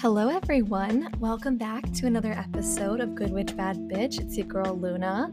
Hello, everyone. Welcome back to another episode of Good Witch Bad Bitch. It's your girl Luna,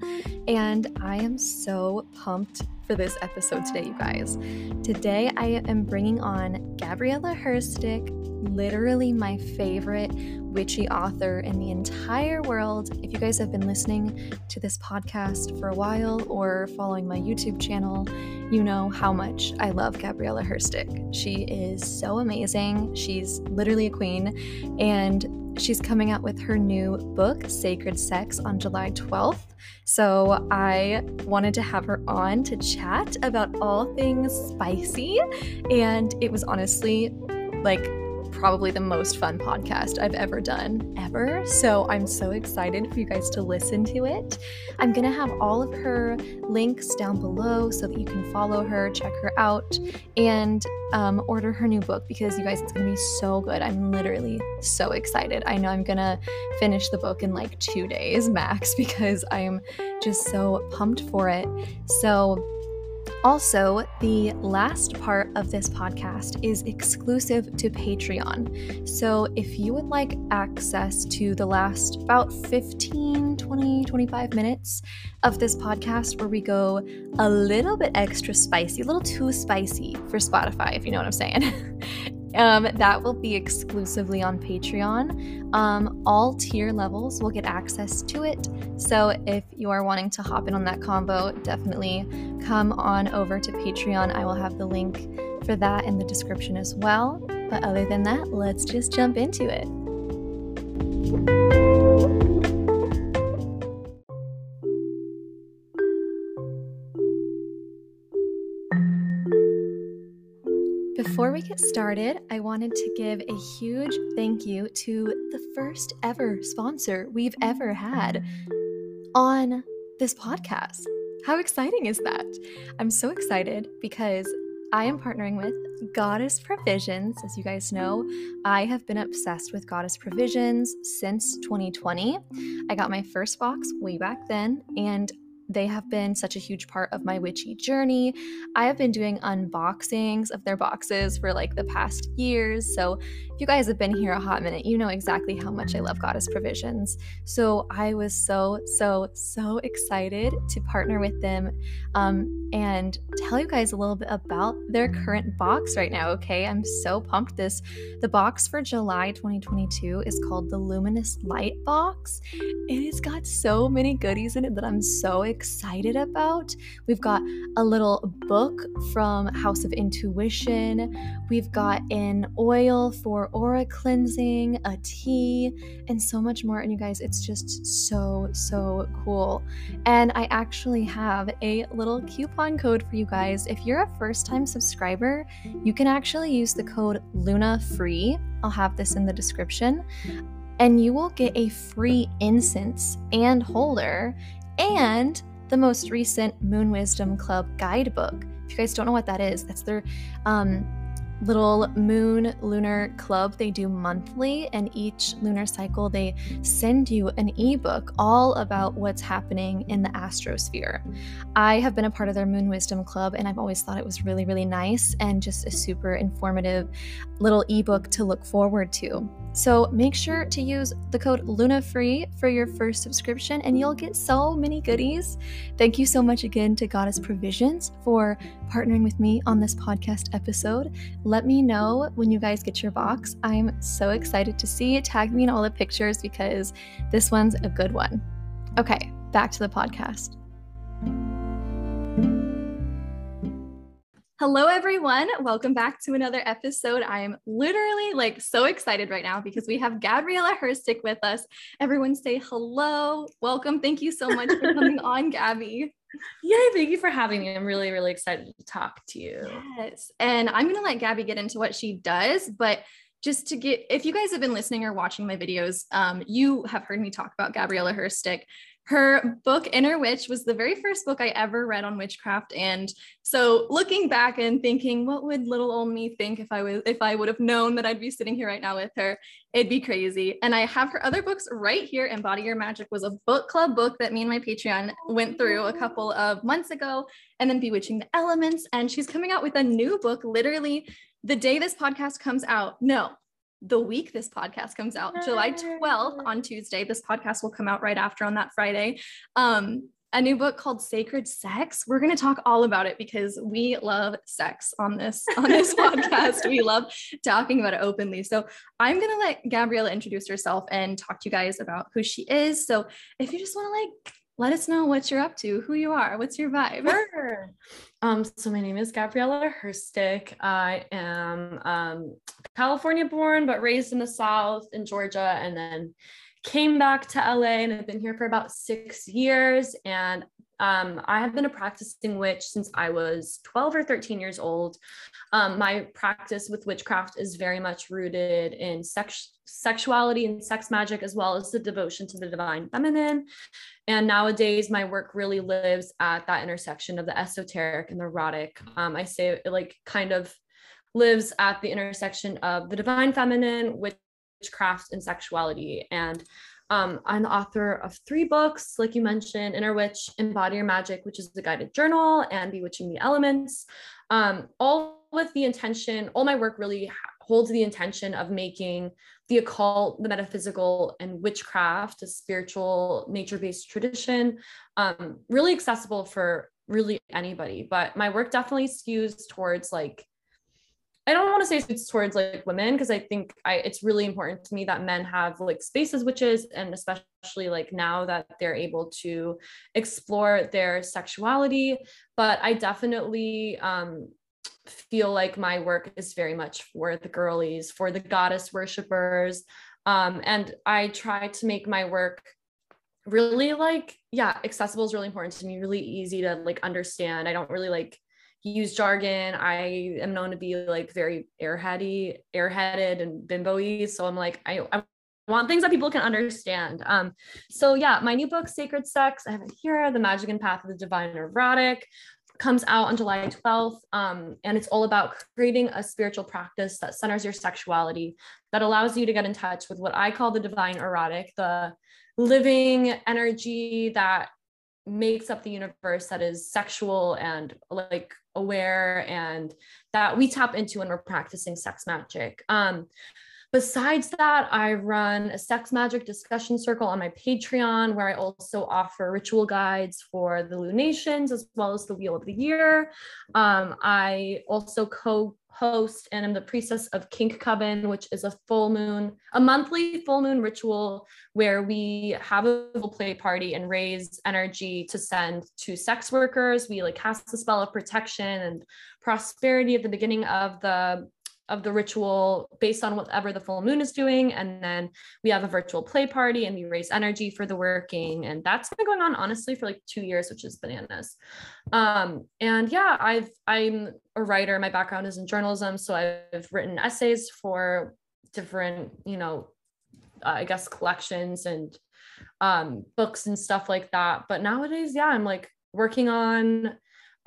and I am so pumped for this episode today, you guys. Today, I am bringing on Gabriella Herstik, literally my favorite witchy author in the entire world. If you guys have been listening to this podcast for a while or following my YouTube channel, you know how much I love Gabriella Herstik. She is so amazing. She's literally a queen, and she's coming out with her new book, Sacred Sex, on July 12th. So I wanted to have her on to chat about all things spicy, and it was honestly like probably the most fun podcast I've ever done, ever. So I'm so excited for you guys to listen to it. I'm going to have all of her links down below so that you can follow her, check her out, and um, order her new book because you guys, it's going to be so good. I'm literally so excited. I know I'm going to finish the book in like two days max because I'm just so pumped for it. So, also, the last part of this podcast is exclusive to Patreon. So, if you would like access to the last about 15, 20, 25 minutes of this podcast where we go a little bit extra spicy, a little too spicy for Spotify, if you know what I'm saying. Um, that will be exclusively on Patreon. Um, all tier levels will get access to it. So if you are wanting to hop in on that combo, definitely come on over to Patreon. I will have the link for that in the description as well. But other than that, let's just jump into it. Before we get started, I wanted to give a huge thank you to the first ever sponsor we've ever had on this podcast. How exciting is that? I'm so excited because I am partnering with Goddess Provisions. As you guys know, I have been obsessed with Goddess Provisions since 2020. I got my first box way back then, and they have been such a huge part of my witchy journey. I have been doing unboxings of their boxes for like the past years. So, if you guys have been here a hot minute, you know exactly how much I love Goddess Provisions. So, I was so, so, so excited to partner with them um, and tell you guys a little bit about their current box right now. Okay, I'm so pumped. This the box for July 2022 is called the Luminous Light Box. It has got so many goodies in it that I'm so excited excited about. We've got a little book from House of Intuition. We've got an oil for aura cleansing, a tea, and so much more. And you guys, it's just so, so cool. And I actually have a little coupon code for you guys. If you're a first time subscriber, you can actually use the code LUNA FREE. I'll have this in the description and you will get a free incense and holder and the most recent Moon Wisdom Club guidebook. If you guys don't know what that is, that's their um, little moon lunar club they do monthly and each lunar cycle they send you an ebook all about what's happening in the astrosphere i have been a part of their moon wisdom club and i've always thought it was really really nice and just a super informative little ebook to look forward to so make sure to use the code LUNAFREE for your first subscription and you'll get so many goodies. Thank you so much again to Goddess Provisions for partnering with me on this podcast episode. Let me know when you guys get your box. I'm so excited to see it. Tag me in all the pictures because this one's a good one. Okay, back to the podcast. Hello, everyone. Welcome back to another episode. I am literally like so excited right now because we have Gabriella Herstik with us. Everyone say hello. Welcome. Thank you so much for coming on, Gabby. Yay, thank you for having me. I'm really, really excited to talk to you. Yes. And I'm going to let Gabby get into what she does, but just to get, if you guys have been listening or watching my videos, um, you have heard me talk about Gabriella Herstik her book inner witch was the very first book i ever read on witchcraft. And so looking back and thinking what would little old me think if i was if i would have known that i'd be sitting here right now with her? It'd be crazy. And i have her other books right here embody your magic was a book club book that me and my patreon went through a couple of months ago and then bewitching the elements. And she's coming out with a new book literally the day this podcast comes out. No the week this podcast comes out, July 12th on Tuesday. This podcast will come out right after on that Friday. Um, a new book called Sacred Sex. We're going to talk all about it because we love sex on this on this podcast. We love talking about it openly. So I'm going to let Gabriella introduce herself and talk to you guys about who she is. So if you just want to like let us know what you're up to, who you are, what's your vibe. Sure. Um, so my name is Gabriella Herstik. I am um, California born, but raised in the South in Georgia, and then came back to LA and I've been here for about six years. And um, I have been a practicing witch since I was 12 or 13 years old. Um, my practice with witchcraft is very much rooted in sex, sexuality and sex magic, as well as the devotion to the divine feminine. And nowadays, my work really lives at that intersection of the esoteric and the erotic. Um, I say it like kind of lives at the intersection of the divine feminine, witchcraft and sexuality. And um, I'm the author of three books, like you mentioned, Inner Witch, Embody Your Magic, which is the guided journal, and Bewitching the Elements. Um, all with the intention, all my work really holds the intention of making the occult, the metaphysical, and witchcraft, a spiritual, nature based tradition, um, really accessible for really anybody. But my work definitely skews towards like I don't want to say it's towards like women because I think I it's really important to me that men have like spaces witches and especially like now that they're able to explore their sexuality. But I definitely um feel like my work is very much for the girlies, for the goddess worshippers. Um, and I try to make my work really like, yeah, accessible is really important to me, really easy to like understand. I don't really like use jargon. I am known to be like very airheady, airheaded and bimbo-y. So I'm like, I, I want things that people can understand. Um, so yeah, my new book, Sacred Sex, I have it here, The Magic and Path of the Divine Erotic, comes out on July 12th. Um, and it's all about creating a spiritual practice that centers your sexuality, that allows you to get in touch with what I call the divine erotic, the living energy that makes up the universe that is sexual and like aware and that we tap into when we're practicing sex magic. Um, Besides that, I run a sex magic discussion circle on my Patreon where I also offer ritual guides for the lunations as well as the Wheel of the Year. Um, I also co host and I'm the priestess of Kink Coven, which is a full moon, a monthly full moon ritual where we have a play party and raise energy to send to sex workers. We like cast a spell of protection and prosperity at the beginning of the of the ritual based on whatever the full moon is doing. And then we have a virtual play party and we raise energy for the working. And that's been going on honestly for like two years, which is bananas. Um, and yeah, I've I'm a writer. My background is in journalism. So I've written essays for different, you know, uh, I guess collections and um, books and stuff like that. But nowadays, yeah, I'm like working on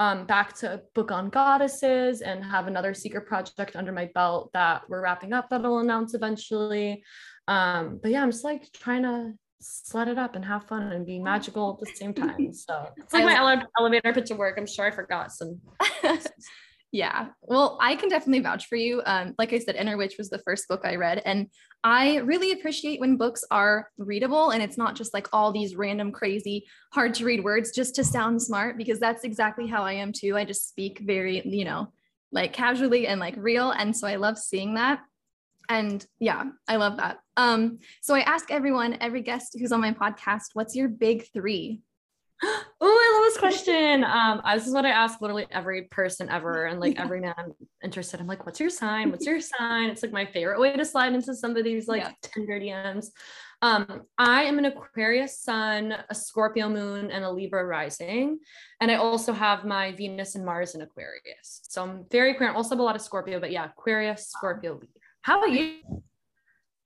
um, back to book on goddesses and have another secret project under my belt that we're wrapping up that I'll announce eventually. Um, but yeah, I'm just like trying to slut it up and have fun and be magical at the same time. So it's like my ele- elevator pitch at work. I'm sure I forgot some. Yeah. Well, I can definitely vouch for you. Um, like I said, Inner Witch was the first book I read. And I really appreciate when books are readable and it's not just like all these random, crazy, hard to read words just to sound smart, because that's exactly how I am too. I just speak very, you know, like casually and like real. And so I love seeing that. And yeah, I love that. Um, so I ask everyone, every guest who's on my podcast, what's your big three? Oh, I love this question. Um, this is what I ask literally every person ever, and like every man I'm interested. I'm like, "What's your sign? What's your sign?" It's like my favorite way to slide into somebody's like yeah. Tinder DMs. Um, I am an Aquarius Sun, a Scorpio Moon, and a Libra Rising, and I also have my Venus and Mars in Aquarius. So I'm very Aquarius. Also have a lot of Scorpio, but yeah, Aquarius, Scorpio, Libra. How about you?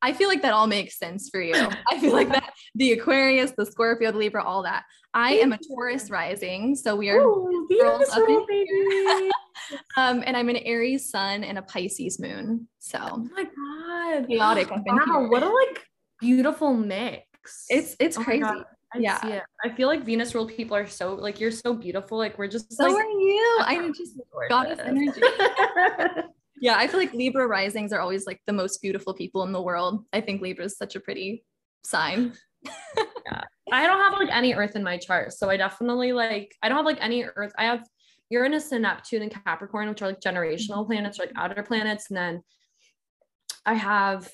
I feel like that all makes sense for you. I feel like that the Aquarius, the Scorpio, the Libra, all that. I am a Taurus rising, so we are Ooh, girls up in baby. um, and I'm an Aries sun and a Pisces moon. So oh my god, chaotic wow, here. What a like beautiful mix. It's it's oh crazy. I yeah. it. I feel like Venus ruled people are so like you're so beautiful. Like we're just so like, are you. I'm just goddess energy. Yeah, I feel like Libra risings are always like the most beautiful people in the world. I think Libra is such a pretty sign. yeah. I don't have like any earth in my chart. So I definitely like, I don't have like any earth. I have Uranus and Neptune and Capricorn, which are like generational planets, like outer planets. And then I have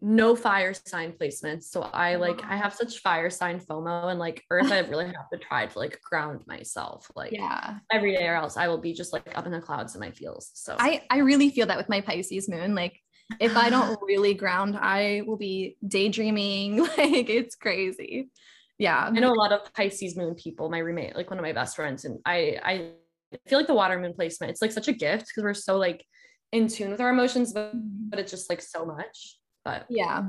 no fire sign placements. So I like I have such fire sign FOMO and like earth I really have to try to like ground myself like yeah every day or else I will be just like up in the clouds in my feels. So I I really feel that with my Pisces moon like if I don't really ground I will be daydreaming like it's crazy. Yeah. I know a lot of Pisces moon people, my roommate, like one of my best friends and I I feel like the water moon placement it's like such a gift because we're so like in tune with our emotions but, mm-hmm. but it's just like so much but yeah,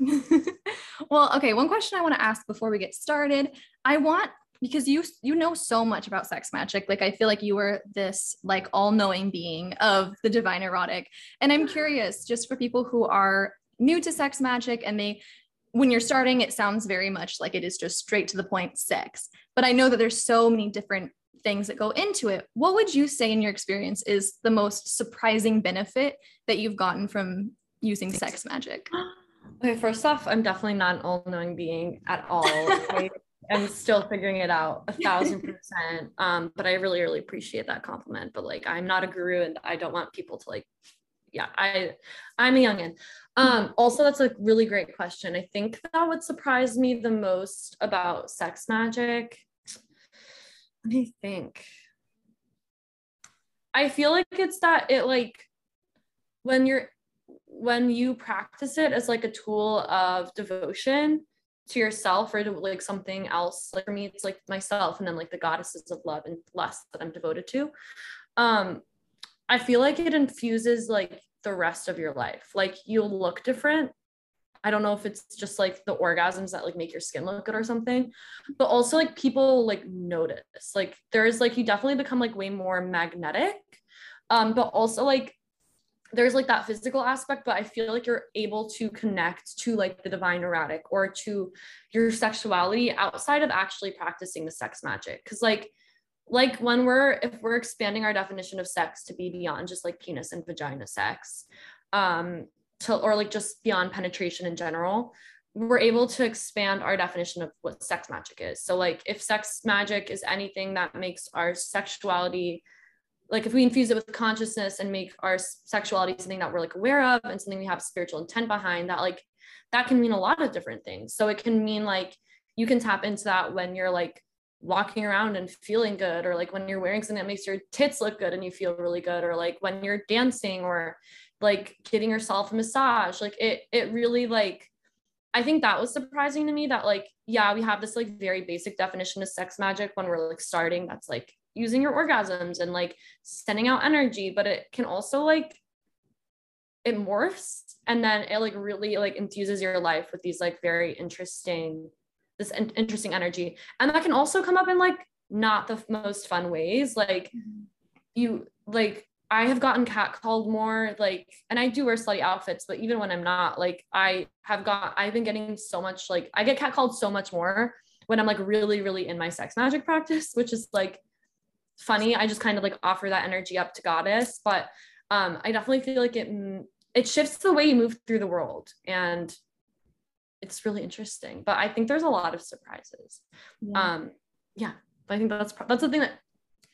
well, okay. One question I want to ask before we get started. I want because you you know so much about sex magic like i feel like you were this like all-knowing being of the divine erotic and i'm curious just for people who are new to sex magic and they when you're starting it sounds very much like it is just straight to the point sex but i know that there's so many different things that go into it what would you say in your experience is the most surprising benefit that you've gotten from using sex magic? Okay, first off, I'm definitely not an all knowing being at all. I'm still figuring it out a thousand percent. Um, but I really, really appreciate that compliment. But like, I'm not a guru and I don't want people to like, yeah, I, I'm a youngin. Um, also, that's a really great question. I think that would surprise me the most about sex magic. Let me think. I feel like it's that it like when you're when you practice it as like a tool of devotion to yourself or to like something else like for me it's like myself and then like the goddesses of love and lust that i'm devoted to um i feel like it infuses like the rest of your life. Like you'll look different. I don't know if it's just like the orgasms that like make your skin look good or something but also like people like notice. Like there's like you definitely become like way more magnetic um but also like there's like that physical aspect but i feel like you're able to connect to like the divine erotic or to your sexuality outside of actually practicing the sex magic. Because like like when we're if we're expanding our definition of sex to be beyond just like penis and vagina sex um to or like just beyond penetration in general we're able to expand our definition of what sex magic is. So like if sex magic is anything that makes our sexuality like if we infuse it with consciousness and make our sexuality something that we're like aware of and something we have spiritual intent behind that like that can mean a lot of different things. So it can mean like you can tap into that when you're like walking around and feeling good or like when you're wearing something that makes your tits look good and you feel really good or like when you're dancing or like getting yourself a massage. Like it it really like I think that was surprising to me that like yeah we have this like very basic definition of sex magic when we're like starting that's like using your orgasms and like sending out energy but it can also like it morphs and then it like really like infuses your life with these like very interesting this in- interesting energy and that can also come up in like not the most fun ways like mm-hmm. you like I have gotten catcalled more, like, and I do wear slutty outfits, but even when I'm not, like, I have got, I've been getting so much, like, I get catcalled so much more when I'm like really, really in my sex magic practice, which is like funny. I just kind of like offer that energy up to goddess, but um, I definitely feel like it it shifts the way you move through the world, and it's really interesting. But I think there's a lot of surprises. Yeah. Um, yeah, but I think that's that's the thing that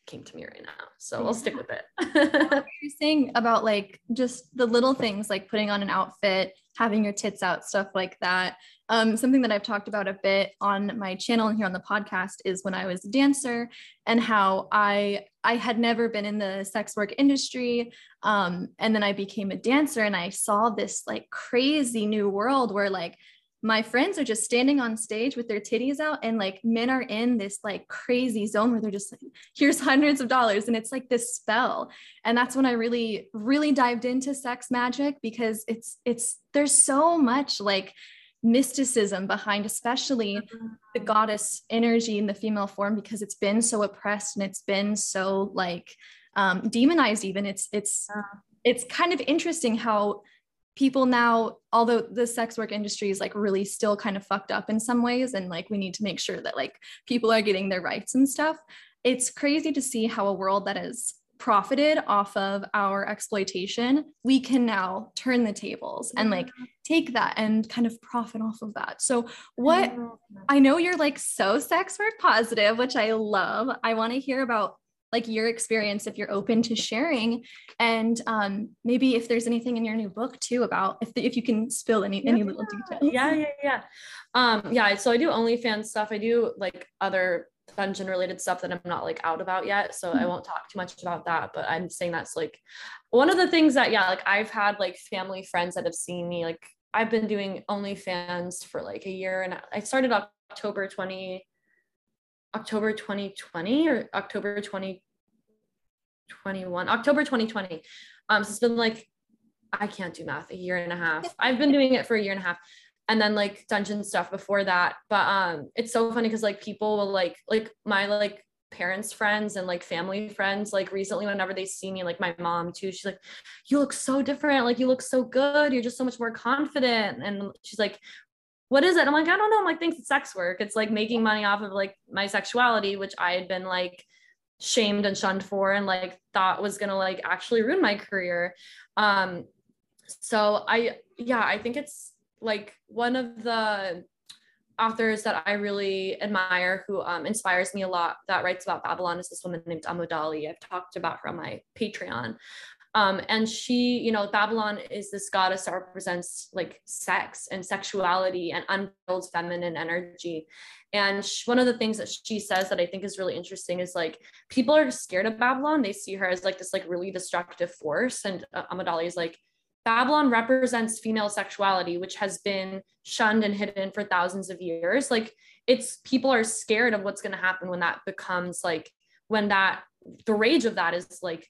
came to me right now. So yeah. I'll stick with it. you're saying about like just the little things like putting on an outfit, having your tits out, stuff like that. Um, something that I've talked about a bit on my channel and here on the podcast is when I was a dancer and how I I had never been in the sex work industry. Um, and then I became a dancer and I saw this like crazy new world where like my friends are just standing on stage with their titties out and like men are in this like crazy zone where they're just like here's hundreds of dollars and it's like this spell and that's when i really really dived into sex magic because it's it's there's so much like mysticism behind especially mm-hmm. the goddess energy in the female form because it's been so oppressed and it's been so like um demonized even it's it's it's kind of interesting how people now although the sex work industry is like really still kind of fucked up in some ways and like we need to make sure that like people are getting their rights and stuff it's crazy to see how a world that is profited off of our exploitation, we can now turn the tables and like take that and kind of profit off of that. So, what I know you're like so sex work positive, which I love. I want to hear about like your experience if you're open to sharing and um, maybe if there's anything in your new book too about if, the, if you can spill any yeah. any little details yeah yeah yeah um yeah so i do onlyfans stuff i do like other dungeon related stuff that i'm not like out about yet so i won't talk too much about that but i'm saying that's like one of the things that yeah like i've had like family friends that have seen me like i've been doing onlyfans for like a year and i started october 20 October 2020 or October 2021, October 2020. Um, so it's been like, I can't do math, a year and a half. I've been doing it for a year and a half and then like dungeon stuff before that. But um, it's so funny because like people will like, like my like parents friends and like family friends like recently whenever they see me like my mom too she's like you look so different like you look so good you're just so much more confident and she's like what is it? I'm like, I don't know. I'm like, thanks, it's sex work. It's like making money off of like my sexuality, which I had been like shamed and shunned for and like thought was gonna like actually ruin my career. Um, so I yeah, I think it's like one of the authors that I really admire who um, inspires me a lot that writes about Babalon is this woman named Amodali. I've talked about her on my Patreon. Um, and she, you know, Babalon is this goddess that represents like sex and sexuality and unfulfilled feminine energy. And she, one of the things that she says that I think is really interesting is like people are scared of Babalon. They see her as like this like really destructive force. And uh, Amodali is like, Babalon represents female sexuality, which has been shunned and hidden for thousands of years. Like it's people are scared of what's going to happen when that becomes like when that the rage of that is like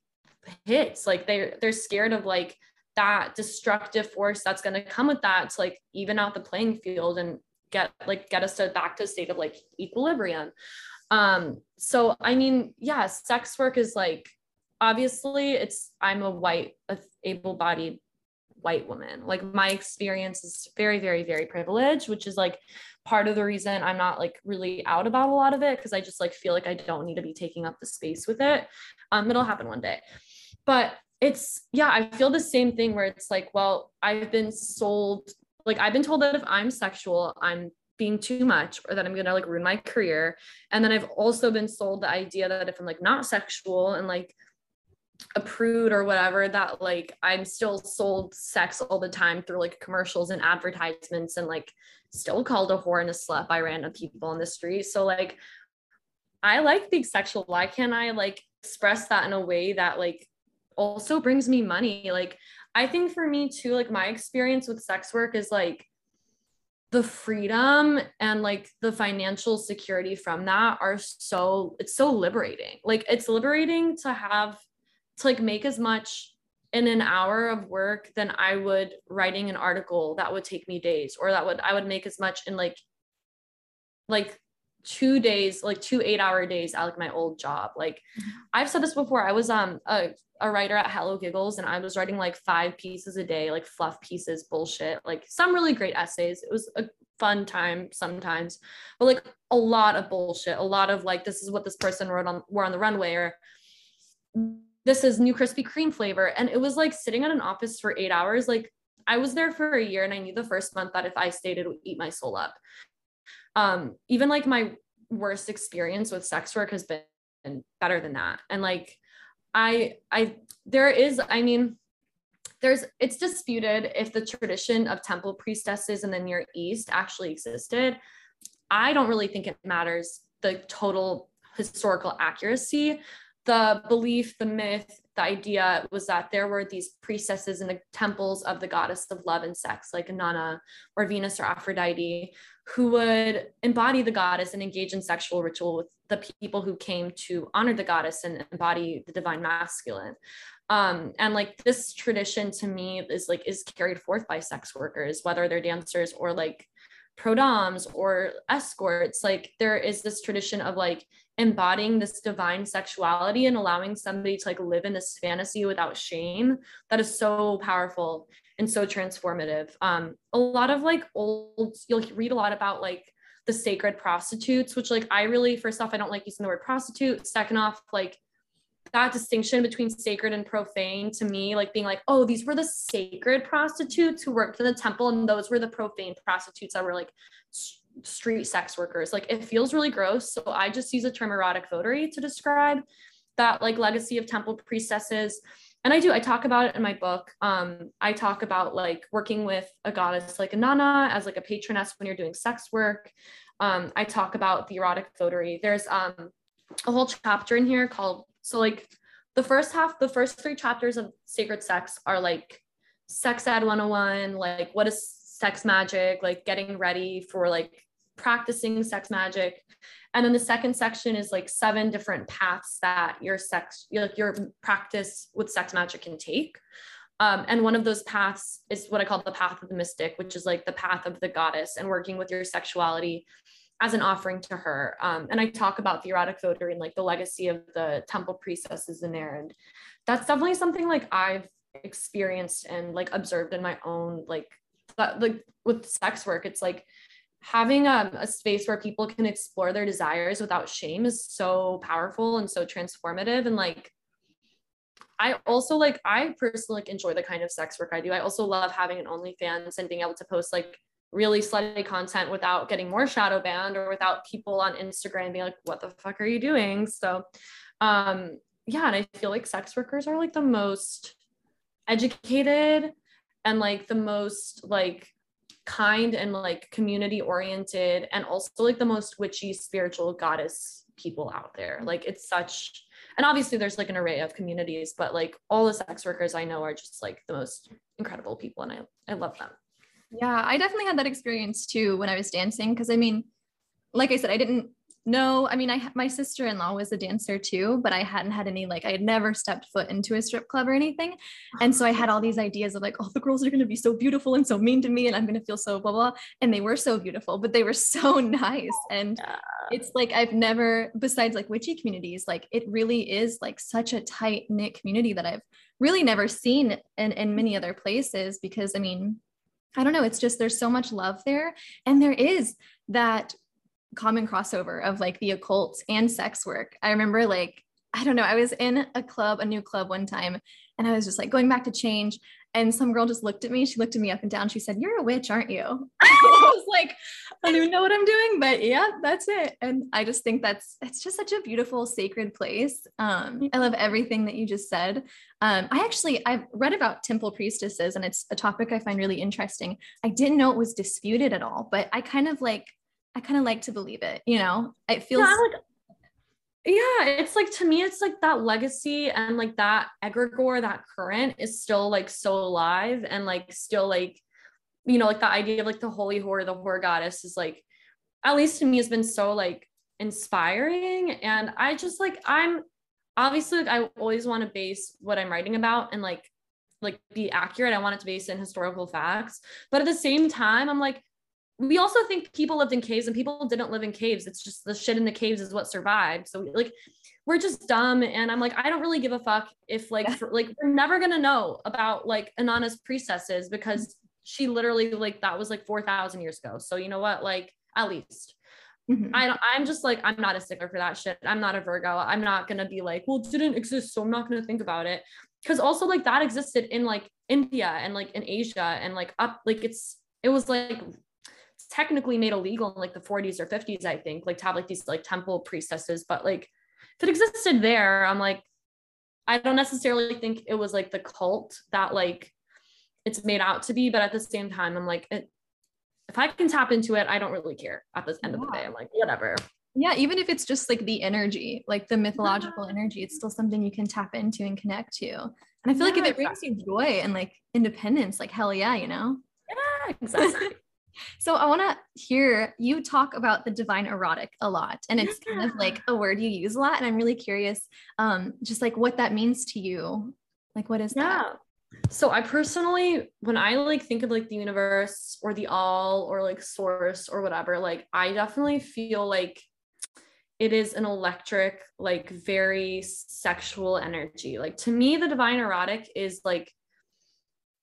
hits like they're they're scared of like that destructive force that's going to come with that to like even out the playing field and get like get us to back to a state of like equilibrium um so i mean yeah sex work is like obviously it's i'm a white able-bodied white woman. Like my experience is very very very privileged which is like part of the reason i'm not like really out about a lot of it because i just like feel like i don't need to be taking up the space with it. Um it'll happen one day. But it's yeah i feel the same thing where it's like well i've been sold like i've been told that if i'm sexual i'm being too much or that i'm gonna like ruin my career. And then i've also been sold the idea that if i'm like not sexual and like a prude or whatever that like i'm still sold sex all the time through like commercials and advertisements and like still called a whore and a slut by random people on the street so like i like being sexual why can't i like express that in a way that like also brings me money. Like, I think for me too, like my experience with sex work is like the freedom and like the financial security from that are so, it's so liberating. Like, it's liberating to have to like make as much in an hour of work than I would writing an article that would take me days, or that would, I would make as much in like, like two days, like two eight hour days at like my old job. Like mm-hmm. I've said this before. I was um a, a writer at Hello Giggles and I was writing like five pieces a day, like fluff pieces, bullshit, like some really great essays. It was a fun time sometimes, but like a lot of bullshit, a lot of like this is what this person wrote on were on the runway or this is new Krispy Kreme flavor. And it was like sitting at an office for eight hours. Like I was there for a year and I knew the first month that if I stayed, it would eat my soul up um even like my worst experience with sex work has been better than that and like i i there is i mean there's it's disputed if the tradition of temple priestesses in the near east actually existed i don't really think it matters the total historical accuracy the belief the myth the idea was that there were these priestesses in the temples of the goddess of love and sex like Inanna or venus or aphrodite who would embody the goddess and engage in sexual ritual with the people who came to honor the goddess and embody the divine masculine. Um, and like this tradition to me is like is carried forth by sex workers whether they're dancers or like pro doms or escorts. Like there is this tradition of like embodying this divine sexuality and allowing somebody to like live in this fantasy without shame that is so powerful and so transformative. Um, a lot of like old, you'll read a lot about like the sacred prostitutes, which like I really, first off, I don't like using the word prostitute. Second off, like that distinction between sacred and profane to me, like being like, oh, these were the sacred prostitutes who worked in the temple, and those were the profane prostitutes that were like street sex workers. Like it feels really gross. So I just use the term erotic votary to describe that like legacy of temple priestesses. And I do, I talk about it in my book. Um, I talk about like working with a goddess like Inanna as like a patroness when you're doing sex work. Um, I talk about the erotic votary. There's um, a whole chapter in here called so like the first half, the first three chapters of Sacred Sex are like sex ed 101, like what is sex magic, like getting ready for like practicing sex magic. And then the second section is like seven different paths that your sex, like your practice with sex magic can take. Um, and one of those paths is what I call the path of the mystic, which is like the path of the goddess and working with your sexuality as an offering to her. Um, and I talk about the erotic votary and like the legacy of the temple priestesses in there. And that's definitely something like I've experienced and like observed in my own like like with sex work. It's like having um, a space where people can explore their desires without shame is so powerful and so transformative. And like I also like I personally like, enjoy the kind of sex work I do. I also love having an OnlyFans and being able to post like really slutty content without getting more shadow banned or without people on Instagram being like, what the fuck are you doing? So, um, yeah, and I feel like sex workers are like the most educated and like the most like kind and like community oriented and also like the most witchy spiritual goddess people out there. Like it's such and obviously there's like an array of communities, but like all the sex workers I know are just like the most incredible people and I I love them. Yeah, I definitely had that experience too when I was dancing. Cause I mean, like I said, I didn't know. I mean, I my sister-in-law was a dancer too, but I hadn't had any like I had never stepped foot into a strip club or anything. And so I had all these ideas of like, oh, the girls are gonna be so beautiful and so mean to me, and I'm gonna feel so blah blah. And they were so beautiful, but they were so nice. And yeah. it's like I've never, besides like witchy communities, like it really is like such a tight-knit community that I've really never seen in, in many other places because I mean, I don't know, it's just there's so much love there. And there is that common crossover of like the occult and sex work. I remember like, I don't know, I was in a club, a new club one time, and I was just like going back to change. And some girl just looked at me. She looked at me up and down. She said, You're a witch, aren't you? I was like, I don't even know what I'm doing, but yeah, that's it. And I just think that's it's just such a beautiful, sacred place. Um, I love everything that you just said. Um, I actually I've read about temple priestesses, and it's a topic I find really interesting. I didn't know it was disputed at all, but I kind of like I kind of like to believe it. You know, it feels. Yeah, like, yeah, it's like to me, it's like that legacy and like that egregore, that current is still like so alive and like still like, you know, like the idea of like the holy whore, the whore goddess is like, at least to me, has been so like inspiring. And I just like, I'm obviously like, I always want to base what I'm writing about and like, like be accurate. I want it to base in historical facts. But at the same time, I'm like, we also think people lived in caves and people didn't live in caves. It's just the shit in the caves is what survived. So like we're just dumb. And I'm like, I don't really give a fuck if like for, like we're never gonna know about like Inanna's priestesses because she literally like that was like four thousand years ago. So you know what? Like at least. Mm-hmm. I I'm just like I'm not a stickler for that shit. I'm not a Virgo. I'm not gonna be like, well, it didn't exist, so I'm not gonna think about it. Because also like that existed in like India and like in Asia and like up like it's it was like technically made illegal in like the 40s or 50s, I think, like to have like these like temple priestesses. But like if it existed there, I'm like, I don't necessarily think it was like the cult that like it's made out to be, but at the same time, I'm like, it, if I can tap into it, I don't really care at the end yeah. of the day. I'm like, whatever. Yeah, even if it's just like the energy, like the mythological energy, it's still something you can tap into and connect to. And I feel yeah, like if it brings you joy and like independence, like hell yeah, you know? Yeah, exactly. So I want to hear you talk about the divine erotic a lot, and it's yeah. kind of like a word you use a lot. And I'm really curious, um, just like what that means to you. Like, what is yeah. that? So I personally, when I like think of like the universe or the all or like source or whatever, like I definitely feel like it is an electric, like very sexual energy. Like to me, the divine erotic is like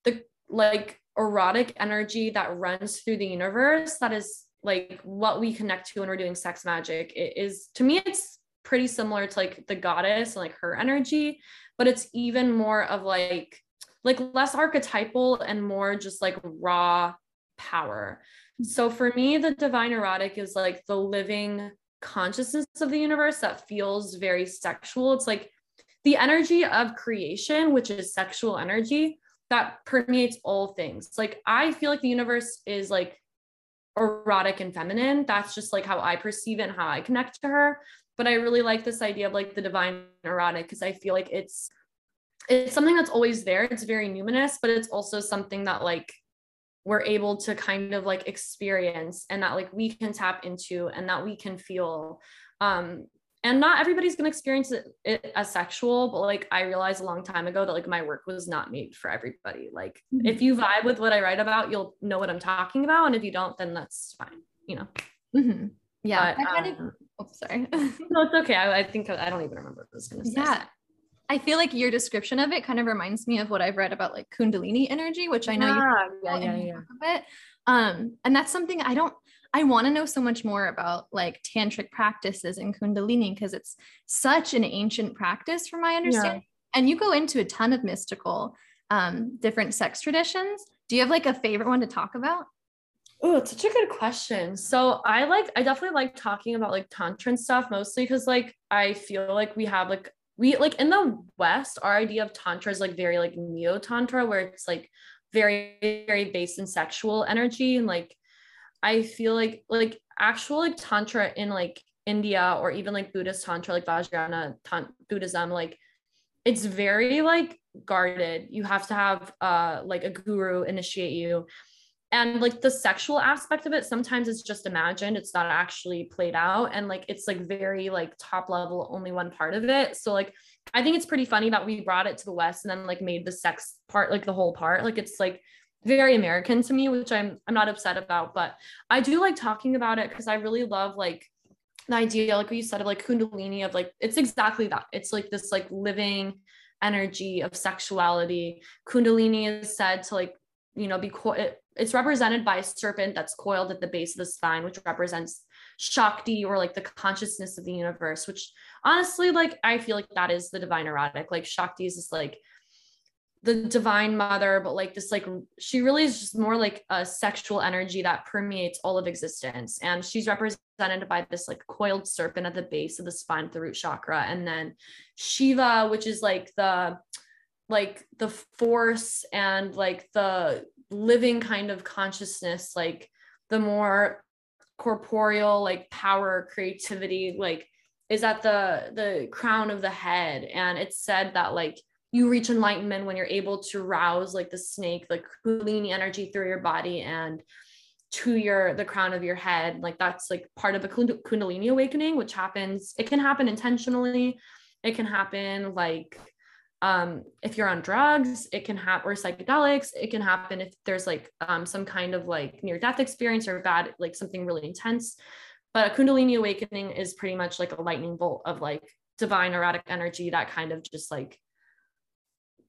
the like erotic energy that runs through the universe that is like what we connect to when we're doing sex magic it is to me it's pretty similar to like the goddess and like her energy, but it's even more of like like less archetypal and more just like raw power. So for me, the divine erotic is like the living consciousness of the universe that feels very sexual. It's like the energy of creation, which is sexual energy that permeates all things. Like I feel like the universe is like erotic and feminine. That's just like how I perceive it and how I connect to her. But I really like this idea of like the divine erotic because I feel like it's it's something that's always there. It's very numinous, but it's also something that like we're able to kind of like experience and that like we can tap into and that we can feel um and not everybody's going to experience it, it, as sexual but like i realized a long time ago that like my work was not made for everybody like mm-hmm. if you vibe with what i write about you'll know what i'm talking about and if you don't then that's fine you know mm-hmm. yeah but, I um, oh sorry no it's okay I, I, think i don't even remember what I was going to say yeah I feel like your description of it kind of reminds me of what I've read about like Kundalini energy, which I know yeah, you yeah, yeah, yeah. Bit. Um, and that's something I don't I want to know so much more about like tantric practices and Kundalini because it's such an ancient practice from my understanding. Yeah. And you go into a ton of mystical um, different sex traditions. Do you have like a favorite one to talk about? Oh, it's such a good question. So I like I definitely like talking about like tantra and stuff mostly because like I feel like we have like we like in the west our idea of tantra is like very like neo tantra where it's like very very based in sexual energy and like i feel like like actual like tantra in like india or even like buddhist tantra like vajrayana buddhism like it's very like guarded. You have to have uh like a guru initiate you. And like the sexual aspect of it sometimes it's just imagined. It's not actually played out. And like it's like very like top level only one part of it. So like i think it's pretty funny that we brought it to the west and then like made the sex part like the whole part. Like it's like very american to me which i'm i'm not upset about but i do like talking about it because i really love like the idea like you said of like kundalini of like it's exactly that it's like this like living energy of sexuality kundalini is said to like you know be co- it's represented by a serpent that's coiled at the base of the spine, which represents Shakti or like the consciousness of the universe, which honestly, like, I feel like that is the divine erotic. Like, Shakti is this like the divine mother, but like this, like, she really is just more like a sexual energy that permeates all of existence. And she's represented by this like coiled serpent at the base of the spine, the root chakra. And then Shiva, which is like the like the force and like the living kind of consciousness like the more corporeal like power creativity like is at the the crown of the head and it's said that like you reach enlightenment when you're able to rouse like the snake like kundalini energy through your body and to your the crown of your head like that's like part of a kundalini awakening which happens it can happen intentionally it can happen like um, if you're on drugs, it can happen, or psychedelics, it can happen if there's like um, some kind of like near death experience or bad, like something really intense. But a Kundalini awakening is pretty much like a lightning bolt of like divine erotic energy that kind of just like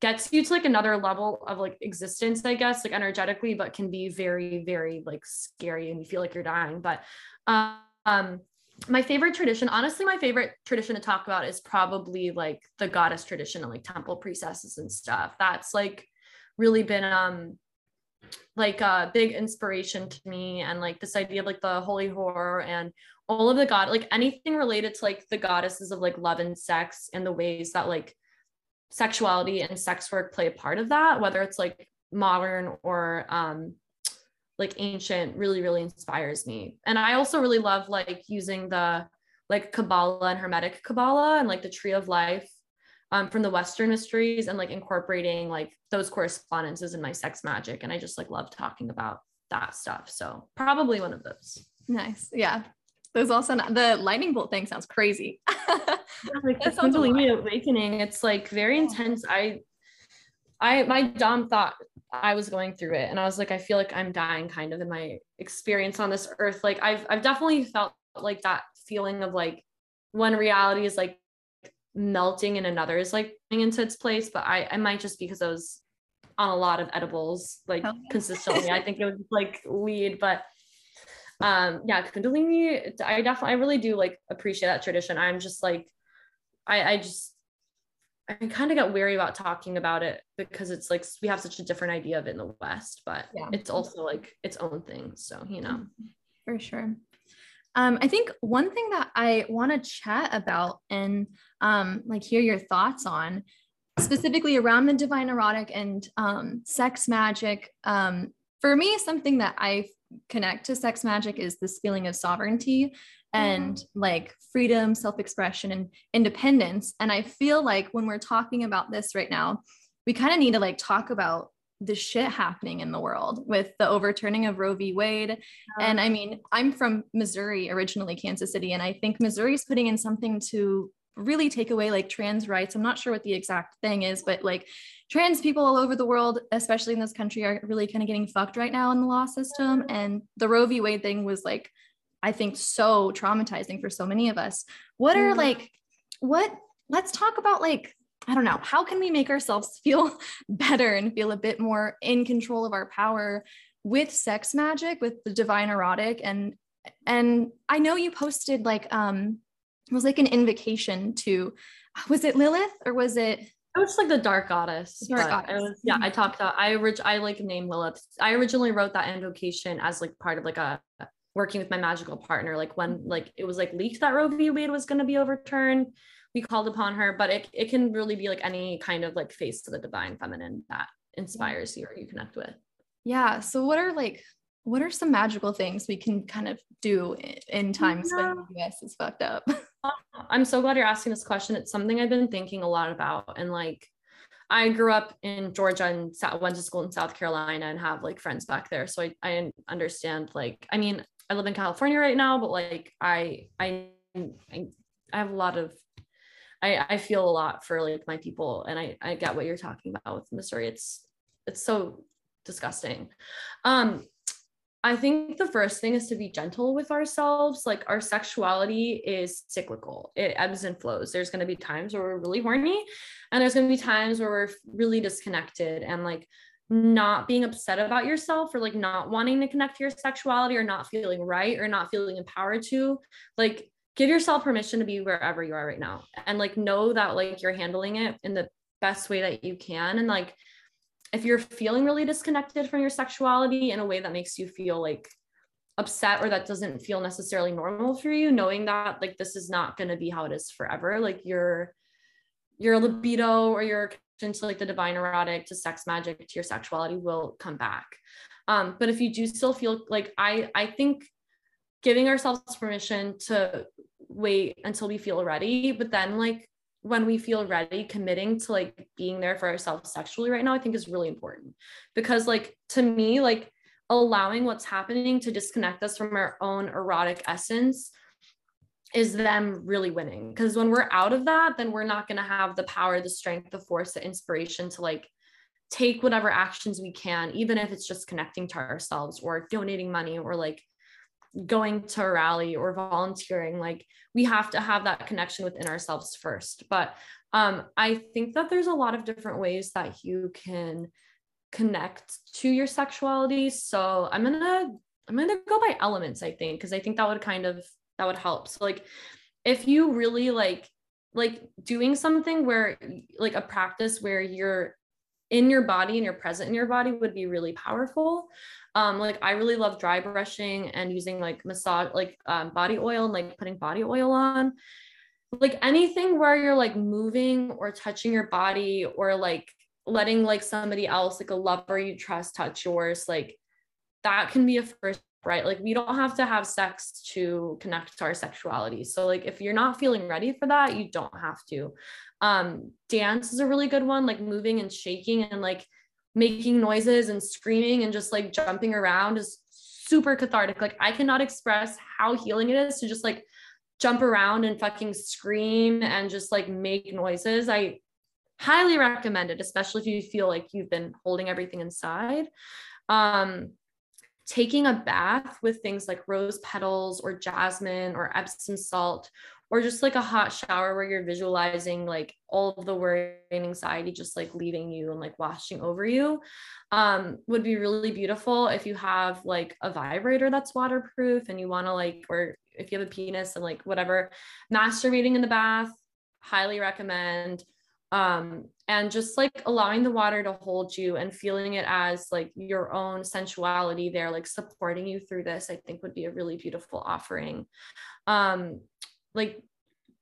gets you to like another level of like existence, I guess, like energetically, but can be very, very like scary and you feel like you're dying. But um, my favorite tradition, honestly, my favorite tradition to talk about is probably like the goddess tradition and like temple priestesses and stuff. That's like really been um like a big inspiration to me and like this idea of like the holy whore and all of the god like anything related to like the goddesses of like love and sex and the ways that like sexuality and sex work play a part of that whether it's like modern or um like ancient really really inspires me. And i also really love like using the like kabbalah and hermetic kabbalah and like the tree of life um, from the western mysteries and like incorporating like those correspondences in my sex magic. And i just like love talking about that stuff. So probably one of those. Nice. Yeah. There's also the lightning bolt thing sounds crazy like the kundalini awakening it's like very intense. I I my dom thought I was going through it and I was like I feel like I'm dying kind of in my experience on this earth. Like I've I've definitely felt like that feeling of like when reality is like melting and another is like coming into its place but I I might just because I was on a lot of edibles like consistently. I think it was like weed but um yeah kundalini i definitely i really do like appreciate that tradition. I'm just like i i just i kind of got weary about talking about it because it's like we have such a different idea of it in the west but yeah. it's also like its own thing so you know for sure um, I think one thing that I want to chat about and um, like hear your thoughts on, specifically around the divine erotic and um, sex magic. Um, for me, something that I connect to sex magic is this feeling of sovereignty and mm-hmm. like freedom, self expression, and independence. And I feel like when we're talking about this right now, we kind of need to like talk about the shit happening in the world with the overturning of Roe v. Wade. And I mean, I'm from Missouri, originally Kansas City, and I think Missouri's putting in something to really take away like trans rights. I'm not sure what the exact thing is, but like trans people all over the world, especially in this country, are really kind of getting fucked right now in the law system. And the Roe v. Wade thing was like, I think, so traumatizing for so many of us. What are mm-hmm. like, what, let's talk about like, I don't know, how can we make ourselves feel better and feel a bit more in control of our power with sex magic, with the divine erotic? And and I know you posted like um it was like an invocation to was it Lilith or was it it was like the dark goddess. Dark goddess. Was, yeah, I talked about I orig- I like named Lilith. I originally wrote that invocation as like part of like a working with my magical partner. Like when mm-hmm. like it was like leaked that Roe v. Wade was gonna be overturned. We called upon her, but it, it can really be like any kind of like face to the divine feminine that inspires you or you connect with. Yeah. So what are like what are some magical things we can kind of do in times yeah. when the US is fucked up? Uh, I'm so glad you're asking this question. It's something I've been thinking a lot about. And like, I grew up in Georgia and went to school in South Carolina and have like friends back there. So I, I understand like, I mean, I live in California right now, but like I, I, I, have a lot of, I, I feel a lot for like my people and I, I get what you're talking about with Missouri. It's, it's so disgusting. Um, I think the first thing is to be gentle with ourselves. Like our sexuality is cyclical, it ebbs and flows. There's going to be times where we're really horny, and there's going to be times where we're really disconnected and like not being upset about yourself or like not wanting to connect to your sexuality or not feeling right or not feeling empowered to. Like, give yourself permission to be wherever you are right now and like know that like you're handling it in the best way that you can. And like, if you're feeling really disconnected from your sexuality in a way that makes you feel like upset or that doesn't feel necessarily normal for you knowing that like this is not going to be how it is forever like your your libido or your to like the divine erotic to sex magic to your sexuality will come back. Um but if you do still feel like i i think giving ourselves permission to wait until we feel ready but then like when we feel ready committing to like being there for ourselves sexually right now i think is really important. Because like to me like allowing what's happening to disconnect us from our own erotic essence is them really winning. Because when we're out of that then we're not going to have the power the strength the force the inspiration to like take whatever actions we can even if it's just connecting to ourselves or donating money or like going to a rally or volunteering. Like we have to have that connection within ourselves first. But um, i think that there's a lot of different ways that you can connect to your sexuality. So i'm gonna i'm gonna go by elements i think because i think that would kind of that would help. So like if you really like like doing something where like a practice where you're in your body and you're present in your body would be really powerful. Um like i really love dry brushing and using like massage like um, body oil and like putting body oil on. Like anything where you're like moving or touching your body or like letting like somebody else like a lover you trust touch yours like that can be a first right like we don't have to have sex to connect to our sexuality so like if you're not feeling ready for that you don't have to um dance is a really good one like moving and shaking and like making noises and screaming and just like jumping around is super cathartic. Like I cannot express how healing it is to just like jump around and fucking scream and just like make noises. I highly recommend it, especially if you feel like you've been holding everything inside. Um, taking a bath with things like rose petals or jasmine or Epsom salt or just like a hot shower where you're visualizing like all of the worry and anxiety just like leaving you and like washing over you um, would be really beautiful if you have like a vibrator that's waterproof and you want to like or if you have a penis and like whatever. Masturbating in the bath highly recommend um, and just like allowing the water to hold you and feeling it as like your own sensuality there like supporting you through this i think would be a really beautiful offering. Um, like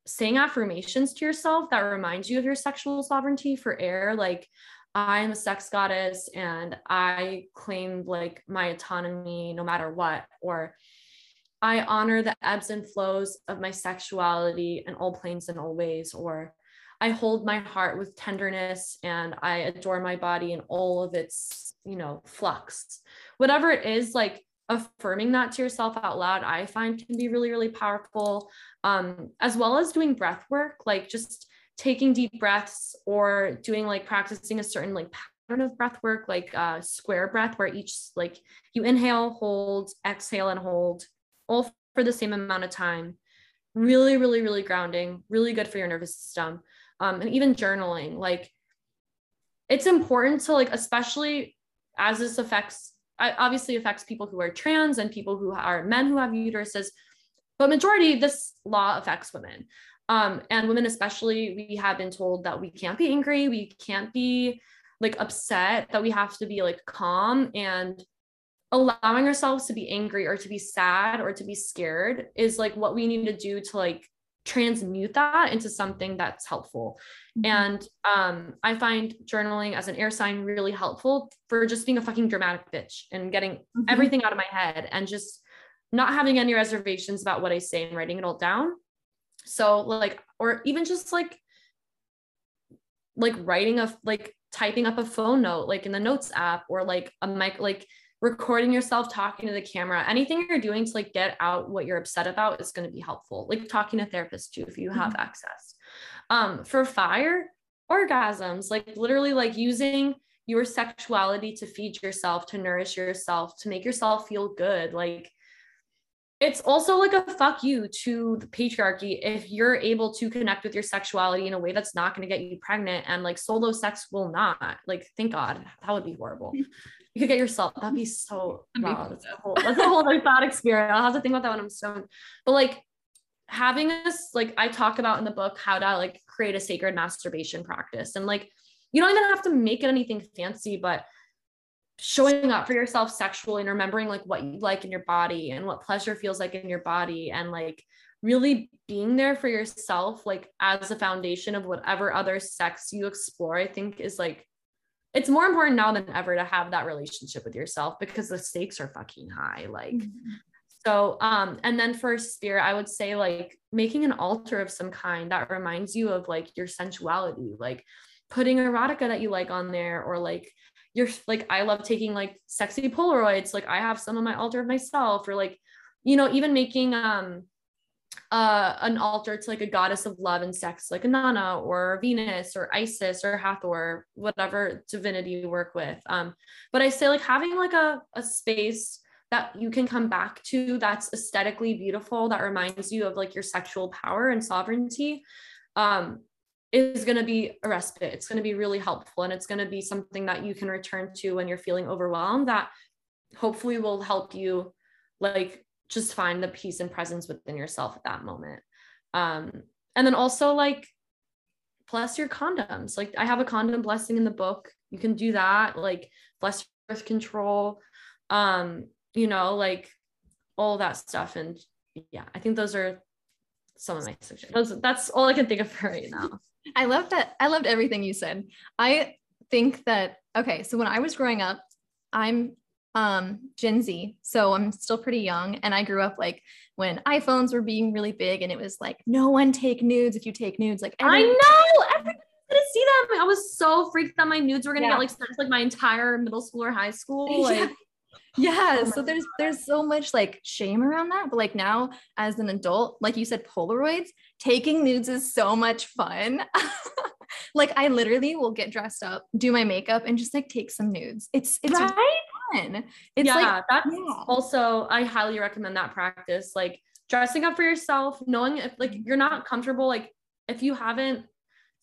saying affirmations to yourself that reminds you of your sexual sovereignty for air like i am a sex goddess and i claim like my autonomy no matter what or i honor the ebbs and flows of my sexuality in all planes and all ways or I hold my heart with tenderness and I adore my body in all of its, you know, flux. Whatever it is, like affirming that to yourself out loud, I find can be really, really powerful. Um, as well as doing breath work, like just taking deep breaths or doing like practicing a certain like pattern of breath work, like uh, square breath, where each like you inhale, hold, exhale, and hold, all for the same amount of time. Really, really, really grounding, really good for your nervous system um, and even journaling like it's important to like especially as this affects obviously affects people who are trans and people who are men who have uteruses but majority this law affects women. Um, and women especially we have been told that we can't be angry we can't be like upset that we have to be like calm and allowing ourselves to be angry or to be sad or to be scared is like what we need to do to like transmute that into something that's helpful. Mm-hmm. And um, I find journaling as an air sign really helpful for just being a fucking dramatic bitch and getting mm-hmm. everything out of my head and just not having any reservations about what I say and writing it all down. So like, or even just like, like writing a like typing up a phone note like in the notes app or like a mic like recording yourself talking to the camera anything you're doing to like get out what you're upset about is going to be helpful like talking to therapists too if you have mm-hmm. access um for fire orgasms like literally like using your sexuality to feed yourself to nourish yourself to make yourself feel good like it's also like a fuck you to the patriarchy if you're able to connect with your sexuality in a way that's not going to get you pregnant and like solo sex will not like thank god that would be horrible you could get yourself. That'd be so wow. That's a whole that's a whole other thought experience. I'll have to think about that when I'm stoned. But like having this, like I talk about in the book, how to like create a sacred masturbation practice. And like you don't even have to make it anything fancy, but showing up for yourself sexually and remembering like what you like in your body and what pleasure feels like in your body and like really being there for yourself like as a foundation of whatever other sex you explore i think is like it's more important now than ever to have that relationship with yourself because the stakes are fucking high like mm-hmm. so um and then for spirit i would say like making an altar of some kind that reminds you of like your sensuality like putting erotica that you like on there or like you're like i love taking like sexy polaroids like i have some on my altar of myself or like you know even making um uh, an altar to like a goddess of love and sex, like Inanna or Venus or Isis or Hathor, whatever divinity you work with. Um, but I say like having like a, a space that you can come back to that's aesthetically beautiful, that reminds you of like your sexual power and sovereignty, um, is going to be a respite. It's going to be really helpful. And it's going to be something that you can return to when you're feeling overwhelmed that hopefully will help you like just find the peace and presence within yourself at that moment. Um, and then also like bless your condoms. Like I have a condom blessing in the book. You can do that. Like bless birth control. Um, you know, like all that stuff. And yeah, I think those are some of my suggestions. That's all I can think of for right now. I love that. I loved everything you said. I think that okay, so when I was growing up, I'm um Gen Z. So I'm still pretty young and I grew up like when iPhones were being really big and it was like no one take nudes if you take nudes like I know everyone's gonna see them. I was so freaked that my nudes were gonna yeah. get like sent to like my entire middle school or high school. Like yeah. yeah. Oh so there's there's so much like shame around that. But like now as an adult, like you said, Polaroids, taking nudes is so much fun. like I literally will get dressed up, do my makeup, and just like take some nudes. It's it's right fun. It's yeah, like that's yeah. also I highly recommend that practice. Like dressing up for yourself, knowing if like you're not comfortable, like if you haven't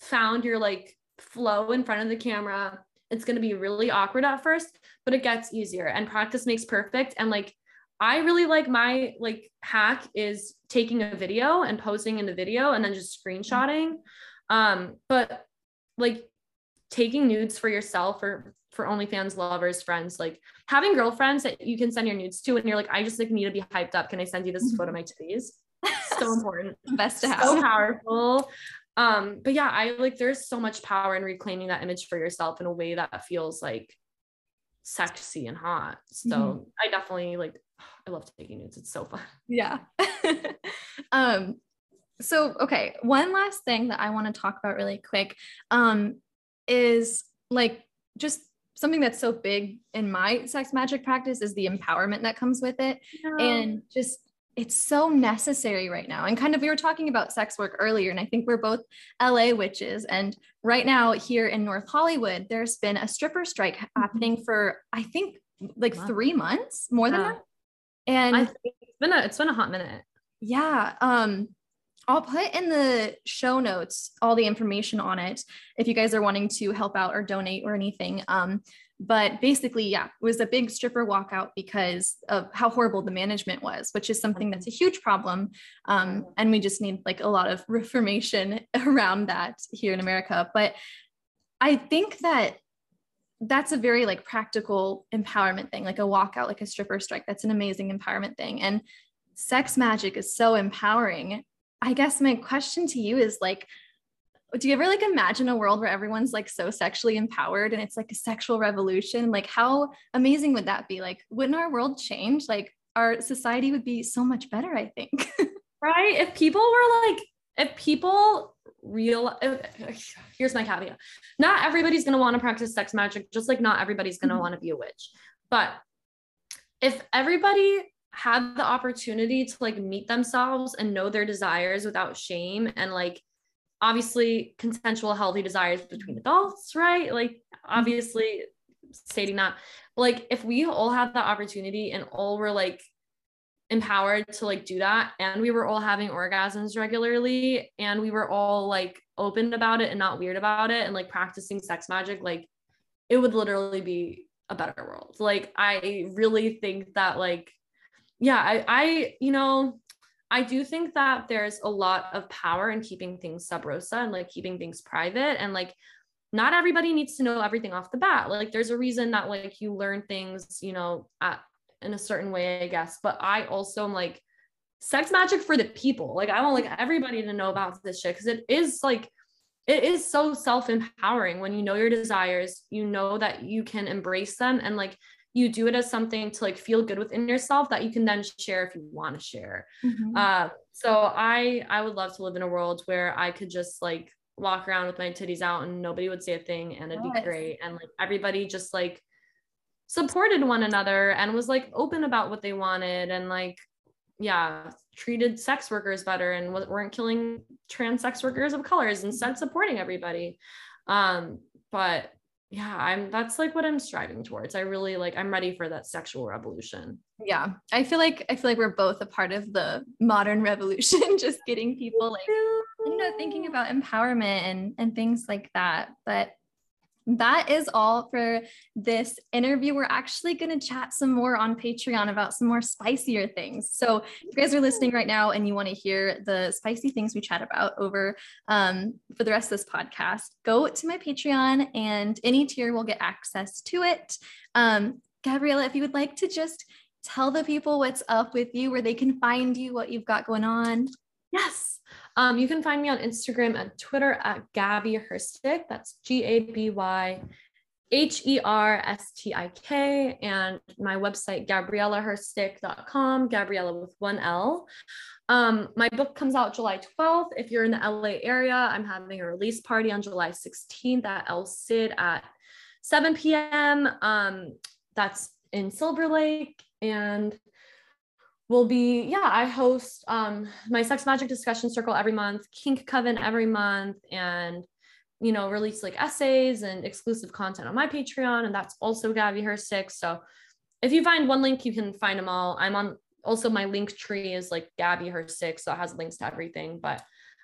found your like flow in front of the camera, it's going to be really awkward at first, but it gets easier and practice makes perfect. And like, I really like my like hack is taking a video and posting in the video and then just screenshotting. Um, but like taking nudes for yourself or for OnlyFans lovers, friends, like having girlfriends that you can send your nudes to, and you're like, I just like need to be hyped up. Can I send you this photo of my titties? so important. Best to have. So powerful. Um, but yeah, I like there's so much power in reclaiming that image for yourself in a way that feels like sexy and hot. So mm-hmm. I definitely like I love taking nudes. It's so fun. Yeah. um so okay, one last thing that I want to talk about really quick um is like just something that's so big in my sex magic practice is the empowerment that comes with it. And just it's so necessary right now. And kind of we were talking about sex work earlier and i think we're both la witches. And right now here in north hollywood there's been a stripper strike mm-hmm. happening for i think like wow. three months more than that. And it's been a it's been a hot minute. Yeah um I'll put in the show notes all the information on it if you guys are wanting to help out or donate or anything. Um, but basically, yeah, it was a big stripper walkout because of how horrible the management was, which is something that's a huge problem. Um, and we just need like a lot of reformation around that here in America. But I think that that's a very like practical empowerment thing, like a walkout, like a stripper strike. That's an amazing empowerment thing. And sex magic is so empowering I guess my question to you is like, do you ever like imagine a world where everyone's like so sexually empowered and it's like a sexual revolution? Like, how amazing would that be? Like, wouldn't our world change? Like, our society would be so much better, I think. right? If people were like, if people real here's my caveat not everybody's going to want to practice sex magic just like not everybody's going to mm-hmm. want to be a witch but if everybody had the opportunity to like meet themselves and know their desires without shame and like obviously consensual healthy desires between mm-hmm. adults right like mm-hmm. obviously stating that but like if we all had the opportunity and all were like empowered to like do that and we were all having orgasms regularly and we were all like open about it and not weird about it and like practicing sex magic like it would literally be a better world like i really think that like yeah, I, I, you know, I do think that there's a lot of power in keeping things sub rosa and like keeping things private and like not everybody needs to know everything off the bat. Like there's a reason that like you learn things, you know, at, in a certain way, I guess. But I also am like sex magic for the people. Like I want like everybody to know about this shit because it is like it is so self-empowering when you know your desires, you know that you can embrace them and like you do it as something to like feel good within yourself that you can then share if you want to share mm-hmm. uh, so i i would love to live in a world where i could just like walk around with my titties out and nobody would say a thing and it'd yes. be great and like everybody just like supported one another and was like open about what they wanted and like yeah treated sex workers better and weren't killing trans sex workers of colors instead supporting everybody um but yeah i'm that's like what i'm striving towards. I really like i'm ready for that sexual revolution. Yeah i feel like i feel like we're both a part of the modern revolution just getting people like you know thinking about empowerment and and things like that but that is all for this interview. We're actually going to chat some more on Patreon about some more spicier things. So, if you guys are listening right now and you want to hear the spicy things we chat about over um, for the rest of this podcast, go to my Patreon and any tier will get access to it. Um, Gabriella, if you would like to just tell the people what's up with you, where they can find you, what you've got going on. Yes. Um, you can find me on Instagram and Twitter at Gaby Herstik. That's G A B Y H E R S T I K. And my website, GabriellaHerstik.com, Gabriella with one L. Um, my book comes out July 12th. If you're in the LA area, I'm having a release party on July 16th at El Cid at 7 p.m. Um, that's in Silver Lake. And will be yeah i host um my sex magic discussion circle every month kink coven every month and you know release like essays and exclusive content on my patreon and that's also gaby herstik so if you find one link you can find them all i'm on also my link tree is like Gaby Herstik, so it has links to everything. But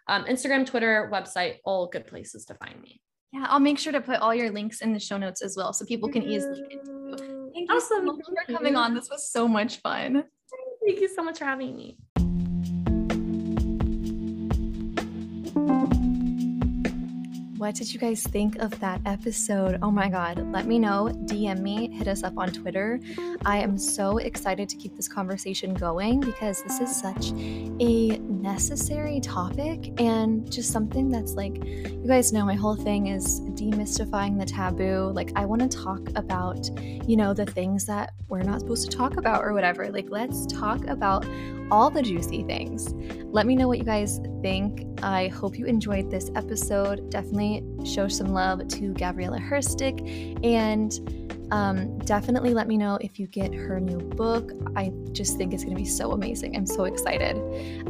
um, Instagram, Twitter, website, all good places to find me. Yeah, I'll make sure to put all your links in the show notes as well so people can easily get to you. Thank you awesome. so much for coming on. This was so much fun. Thank you so much for having me. What did you guys think of that episode? Oh my God, let me know. DM me, hit us up on Twitter. I am so excited to keep this conversation going because this is such a necessary topic and just something that's like, you guys know my whole thing is demystifying the taboo. Like, I want to talk about, you know, the things that we're not supposed to talk about or whatever. Like, let's talk about all the juicy things. Let me know what you guys think. I hope you enjoyed this episode. Definitely show some love to Gabriella Herstik and um, definitely let me know if you get her new book. I just think it's going to be so amazing. I'm so excited.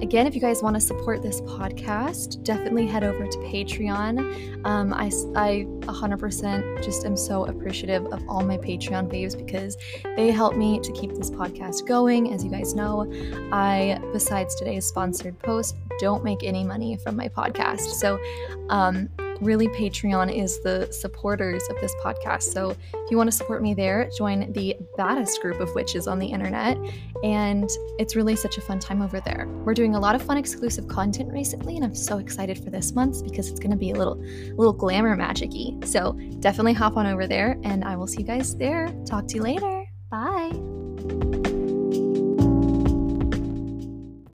Again, if you guys want to support this podcast, definitely head over to Patreon. Um, I, I 100% just am so appreciative of all my Patreon faves because they help me to keep this podcast going. As you guys know, I, besides today's sponsored post, don't make any money from my podcast. So, um, really Patreon is the supporters of this podcast. So if you want to support me there, join the baddest group of witches on the internet. And it's really such a fun time over there. We're doing a lot of fun exclusive content recently, and I'm so excited for this month because it's gonna be a little little glamour magic-y. So definitely hop on over there and I will see you guys there. Talk to you later. Bye.